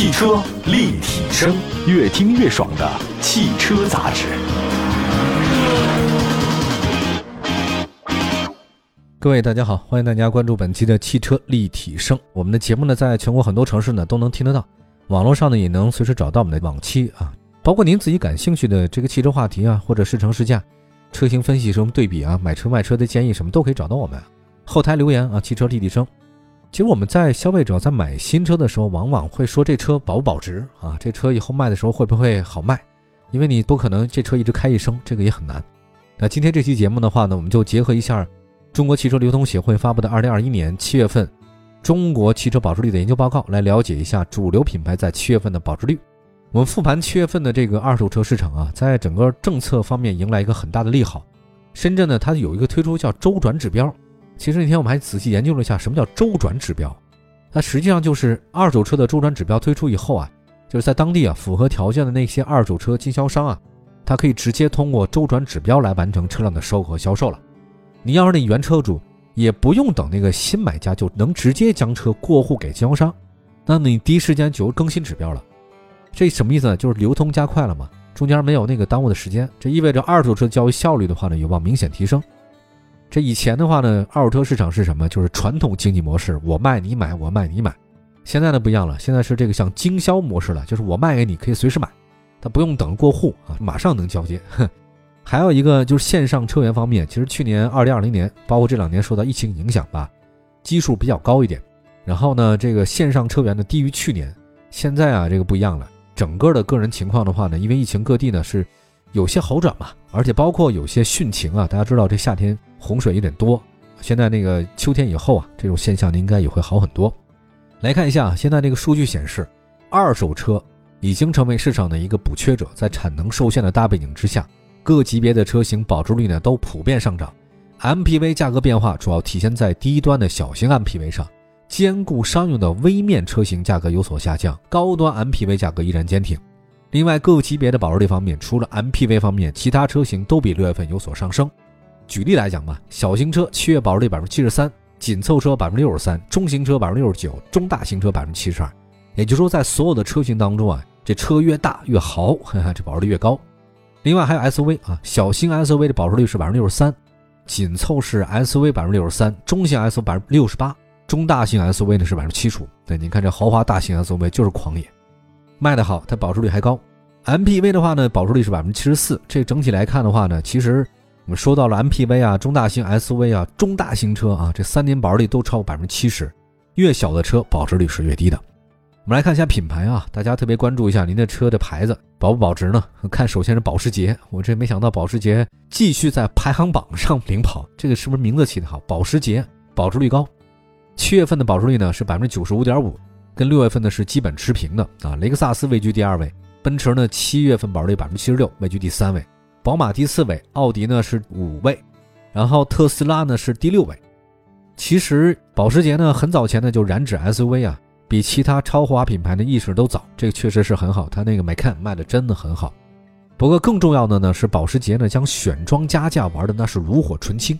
汽车立体声，越听越爽的汽车杂志。各位大家好，欢迎大家关注本期的汽车立体声。我们的节目呢，在全国很多城市呢都能听得到，网络上呢也能随时找到我们的往期啊，包括您自己感兴趣的这个汽车话题啊，或者试乘试驾、车型分析什么对比啊、买车卖车的建议什么都可以找到我们。后台留言啊，汽车立体声。其实我们在消费者在买新车的时候，往往会说这车保不保值啊？这车以后卖的时候会不会好卖？因为你不可能这车一直开一生，这个也很难。那今天这期节目的话呢，我们就结合一下中国汽车流通协会发布的二零二一年七月份中国汽车保值率的研究报告，来了解一下主流品牌在七月份的保值率。我们复盘七月份的这个二手车市场啊，在整个政策方面迎来一个很大的利好。深圳呢，它有一个推出叫周转指标。其实那天我们还仔细研究了一下，什么叫周转指标？它实际上就是二手车的周转指标推出以后啊，就是在当地啊符合条件的那些二手车经销商啊，它可以直接通过周转指标来完成车辆的收和销售了。你要是那原车主，也不用等那个新买家，就能直接将车过户给经销商，那你第一时间就更新指标了。这什么意思呢？就是流通加快了嘛，中间没有那个耽误的时间，这意味着二手车交易效率的话呢，有望明显提升。这以前的话呢，二手车市场是什么？就是传统经济模式，我卖你买，我卖你买。现在呢不一样了，现在是这个像经销模式了，就是我卖给你，可以随时买，他不用等过户啊，马上能交接。还有一个就是线上车源方面，其实去年二零二零年，包括这两年受到疫情影响吧，基数比较高一点。然后呢，这个线上车源呢低于去年。现在啊，这个不一样了，整个的个人情况的话呢，因为疫情各地呢是有些好转嘛，而且包括有些汛情啊，大家知道这夏天。洪水有点多，现在那个秋天以后啊，这种现象应该也会好很多。来看一下，现在这个数据显示，二手车已经成为市场的一个补缺者，在产能受限的大背景之下，各级别的车型保值率呢都普遍上涨。MPV 价格变化主要体现在低端的小型 MPV 上，兼顾商用的微面车型价格有所下降，高端 MPV 价格依然坚挺。另外，各个级别的保值率方面，除了 MPV 方面，其他车型都比六月份有所上升。举例来讲吧，小型车七月保值率百分之七十三，紧凑车百分之六十三，中型车百分之六十九，中大型车百分之七十二。也就是说，在所有的车型当中啊，这车越大越豪，这保值率越高。另外还有 SUV 啊，小型 SUV 的保值率是百分之六十三，紧凑式 SUV 百分之六十三，中型 SUV 百分之六十八，中大型 SUV 呢是百分之七十五。对，您看这豪华大型 SUV 就是狂野，卖得好，它保值率还高。MPV 的话呢，保值率是百分之七十四。这整体来看的话呢，其实。我们说到了 MPV 啊，中大型 SUV 啊，中大型车啊，这三年保值率都超过百分之七十，越小的车保值率是越低的。我们来看一下品牌啊，大家特别关注一下您的车的牌子保不保值呢？看首先是保时捷，我这没想到保时捷继续在排行榜上领跑，这个是不是名字起得好？保时捷保值率高，七月份的保值率呢是百分之九十五点五，跟六月份呢是基本持平的啊。雷克萨斯位居第二位，奔驰呢七月份保值率百分之七十六，位居第三位。宝马第四位，奥迪呢是五位，然后特斯拉呢是第六位。其实保时捷呢很早前呢就染指 SUV 啊，比其他超豪华品牌的意识都早，这个确实是很好。它那个 Macan 卖的真的很好。不过更重要的呢是保时捷呢将选装加价玩的那是炉火纯青。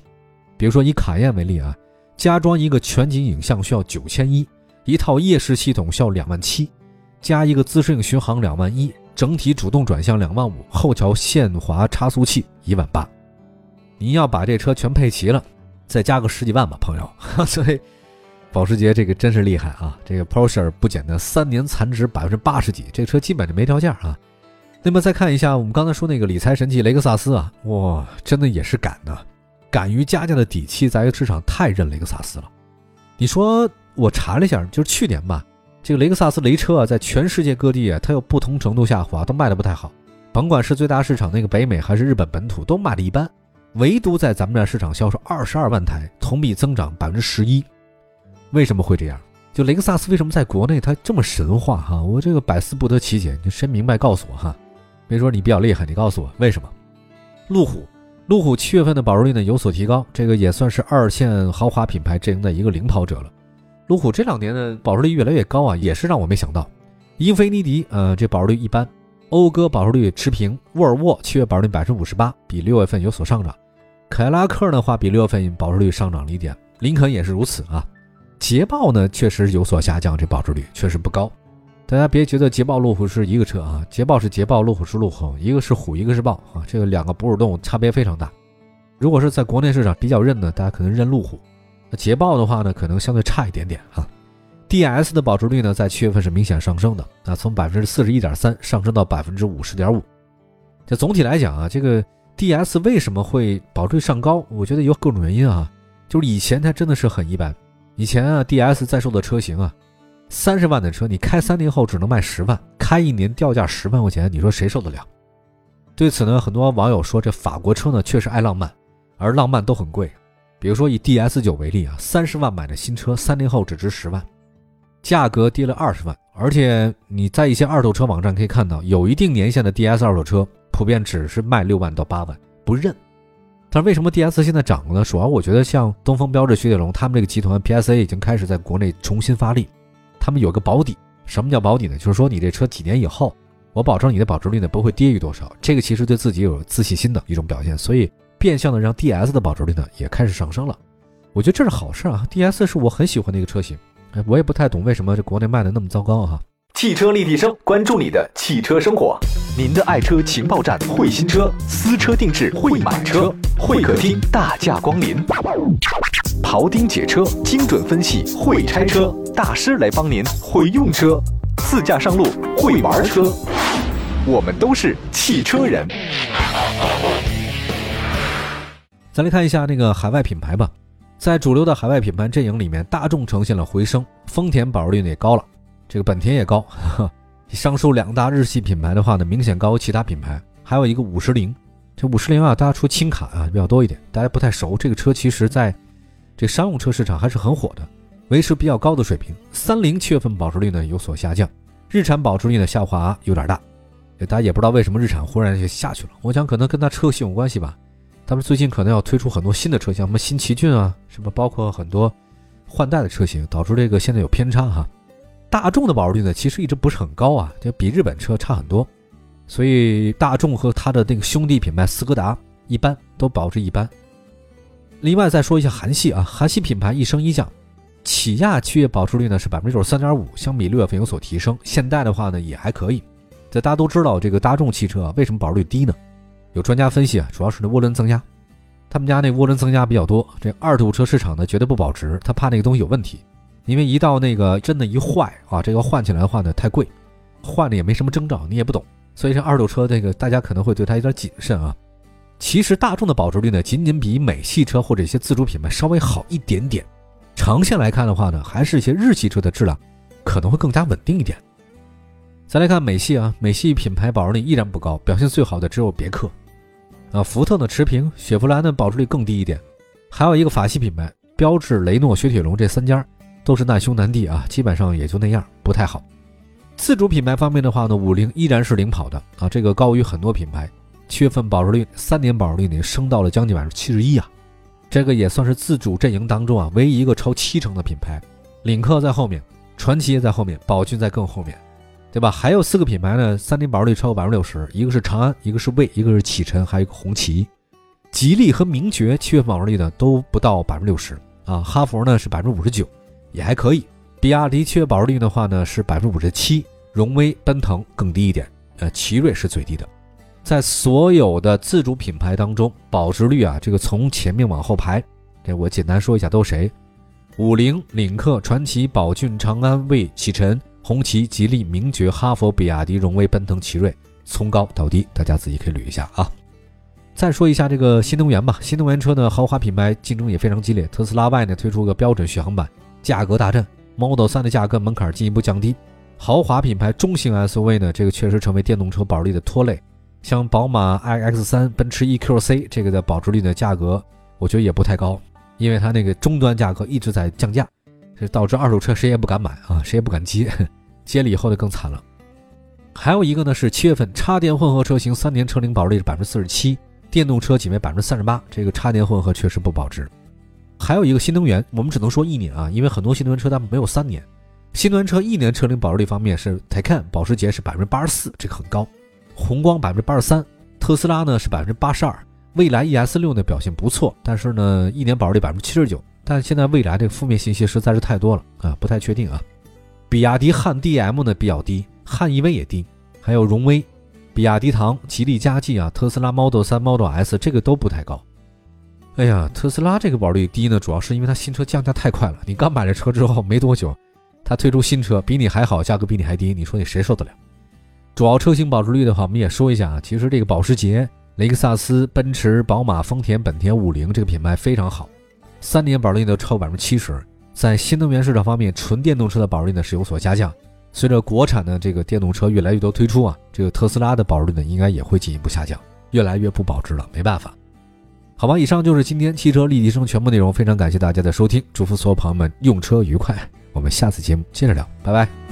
比如说以卡宴为例啊，加装一个全景影像需要九千一，一套夜视系统需要两万七，加一个自适应巡航两万一。整体主动转向两万五，后桥限滑差速器一万八，您要把这车全配齐了，再加个十几万吧，朋友。所以保时捷这个真是厉害啊！这个 Porsche 不简单，三年残值百分之八十几，这车基本就没掉价啊。那么再看一下我们刚才说那个理财神器雷克萨斯啊，哇，真的也是敢的，敢于加价的底气在于市场太认雷克萨斯了。你说我查了一下，就是去年吧。这个雷克萨斯雷车啊，在全世界各地啊，它有不同程度下滑，都卖的不太好。甭管是最大市场那个北美，还是日本本土，都卖的一般。唯独在咱们这市场销售二十二万台，同比增长百分之十一。为什么会这样？就雷克萨斯为什么在国内它这么神话哈？我这个百思不得其解，你谁明白告诉我哈？别说你比较厉害，你告诉我为什么？路虎，路虎七月份的保值率呢有所提高，这个也算是二线豪华品牌阵营的一个领跑者了。路虎这两年的保值率越来越高啊，也是让我没想到。英菲尼迪，呃，这保值率一般；讴歌保值率持平；沃尔沃七月保值率百分之五十八，比六月份有所上涨；凯拉克的话，比六月份保值率上涨了一点；林肯也是如此啊。捷豹呢，确实有所下降，这保值率确实不高。大家别觉得捷豹路虎是一个车啊，捷豹是捷豹，路虎是路虎，一个是虎，一个是豹啊，这个两个哺乳动物差别非常大。如果是在国内市场比较认的，大家可能认路虎；那捷豹的话呢，可能相对差一点点啊。DS 的保值率呢，在七月份是明显上升的啊，从百分之四十一点三上升到百分之五十点五。这总体来讲啊，这个 DS 为什么会保值率上高？我觉得有各种原因啊，就是以前它真的是很一般，以前啊 DS 在售的车型啊。三十万的车，你开三年后只能卖十万，开一年掉价十万块钱，你说谁受得了？对此呢，很多网友说，这法国车呢确实爱浪漫，而浪漫都很贵。比如说以 DS 九为例啊，三十万买的新车，三年后只值十万，价格跌了二十万。而且你在一些二手车网站可以看到，有一定年限的 DS 二手车，普遍只是卖六万到八万，不认。但是为什么 DS 现在涨了呢？主要我觉得像东风标致、雪铁龙他们这个集团 PSA 已经开始在国内重新发力。他们有个保底，什么叫保底呢？就是说你这车几年以后，我保证你的保值率呢不会低于多少。这个其实对自己有自信心的一种表现，所以变相的让 DS 的保值率呢也开始上升了。我觉得这是好事啊！DS 是我很喜欢的一个车型，哎我也不太懂为什么这国内卖的那么糟糕哈。汽车立体声，关注你的汽车生活，您的爱车情报站，会新车，私车定制，会买车，会客厅大驾光临。庖丁解车，精准分析；会拆车大师来帮您；会用车，自驾上路；会玩车，我们都是汽车人。来看一下那个海外品牌吧，在主流的海外品牌阵营里面，大众呈现了回升，丰田保值率也高了，这个本田也高。上述两大日系品牌的话呢，明显高于其他品牌。还有一个五十铃，这五十铃啊，大家出轻卡啊比较多一点，大家不太熟。这个车其实在。这商用车市场还是很火的，维持比较高的水平。三菱七月份保值率呢有所下降，日产保值率呢下滑有点大，大家也不知道为什么日产忽然就下去了。我想可能跟它车型有关系吧，他们最近可能要推出很多新的车型，什么新奇骏啊，什么包括很多换代的车型，导致这个现在有偏差哈。大众的保值率呢其实一直不是很高啊，就比日本车差很多，所以大众和它的那个兄弟品牌斯柯达一般都保值一般。另外再说一下韩系啊，韩系品牌一升一降，起亚七月保值率呢是百分之九十三点五，相比六月份有所提升。现代的话呢也还可以。这大家都知道，这个大众汽车啊为什么保值率低呢？有专家分析啊，主要是那涡轮增压，他们家那涡轮增压比较多。这二手车市场呢绝对不保值，他怕那个东西有问题，因为一到那个真的一坏啊，这个换起来的话呢太贵，换了也没什么征兆，你也不懂，所以这二手车这个大家可能会对它有点谨慎啊。其实大众的保值率呢，仅仅比美系车或者一些自主品牌稍微好一点点。长线来看的话呢，还是一些日系车的质量可能会更加稳定一点。再来看美系啊，美系品牌保值率依然不高，表现最好的只有别克。啊，福特呢持平，雪佛兰的保值率更低一点。还有一个法系品牌，标致、雷诺、雪铁龙这三家都是难兄难弟啊，基本上也就那样，不太好。自主品牌方面的话呢，五菱依然是领跑的啊，这个高于很多品牌。七月份保值率三年保值率呢升到了将近百分之七十一啊，这个也算是自主阵营当中啊唯一一个超七成的品牌。领克在后面，传祺也在后面，宝骏在更后面，对吧？还有四个品牌呢，三年保值率超过百分之六十，一个是长安，一个是魏，一个是启辰，还有一个红旗。吉利和名爵七月份保值率呢都不到百分之六十啊，哈弗呢是百分之五十九，也还可以。比亚迪七月保值率的话呢是百分之五十七，荣威、奔腾更低一点，呃，奇瑞是最低的。在所有的自主品牌当中，保值率啊，这个从前面往后排，这我简单说一下都是谁：五菱、领克、传祺、宝骏、长安、魏、启辰、红旗、吉利、名爵、哈佛、比亚迪、荣威、奔腾、奇瑞，从高到低，大家自己可以捋一下啊。再说一下这个新能源吧，新能源车呢，豪华品牌竞争也非常激烈。特斯拉 Y 呢推出个标准续航版，价格大震；Model 3的价格门槛进一步降低。豪华品牌中型 SUV 呢，这个确实成为电动车保值率的拖累。像宝马 iX3、奔驰 EQC 这个的保值率的价格，我觉得也不太高，因为它那个终端价格一直在降价，这导致二手车谁也不敢买啊，谁也不敢接，接了以后就更惨了。还有一个呢是七月份插电混合车型三年车龄保值率是百分之四十七，电动车仅为百分之三十八，这个插电混合确实不保值。还有一个新能源，我们只能说一年啊，因为很多新能源车它没有三年。新能源车一年车龄保值率方面是 Taycan 保时捷是百分之八十四，这个很高。宏光百分之八十三，特斯拉呢是百分之八十二，蔚来 ES 六呢表现不错，但是呢一年保值率百分之七十九，但现在未来这个负面信息实在是太多了啊，不太确定啊。比亚迪汉 DM 呢比较低，汉 EV 也低，还有荣威、比亚迪唐、吉利嘉际啊，特斯拉 Model 3、Model S 这个都不太高。哎呀，特斯拉这个保率低呢，主要是因为它新车降价太快了。你刚买了车之后没多久，它推出新车比你还好，价格比你还低，你说你谁受得了？主要车型保值率的话，我们也说一下啊。其实这个保时捷、雷克萨斯、奔驰、宝马、丰田、本田、五菱这个品牌非常好，三年保值率呢超百分之七十。在新能源市场方面，纯电动车的保值率呢是有所下降。随着国产的这个电动车越来越多推出啊，这个特斯拉的保值率呢应该也会进一步下降，越来越不保值了。没办法，好吧，以上就是今天汽车立体声全部内容，非常感谢大家的收听，祝福所有朋友们用车愉快。我们下次节目接着聊，拜拜。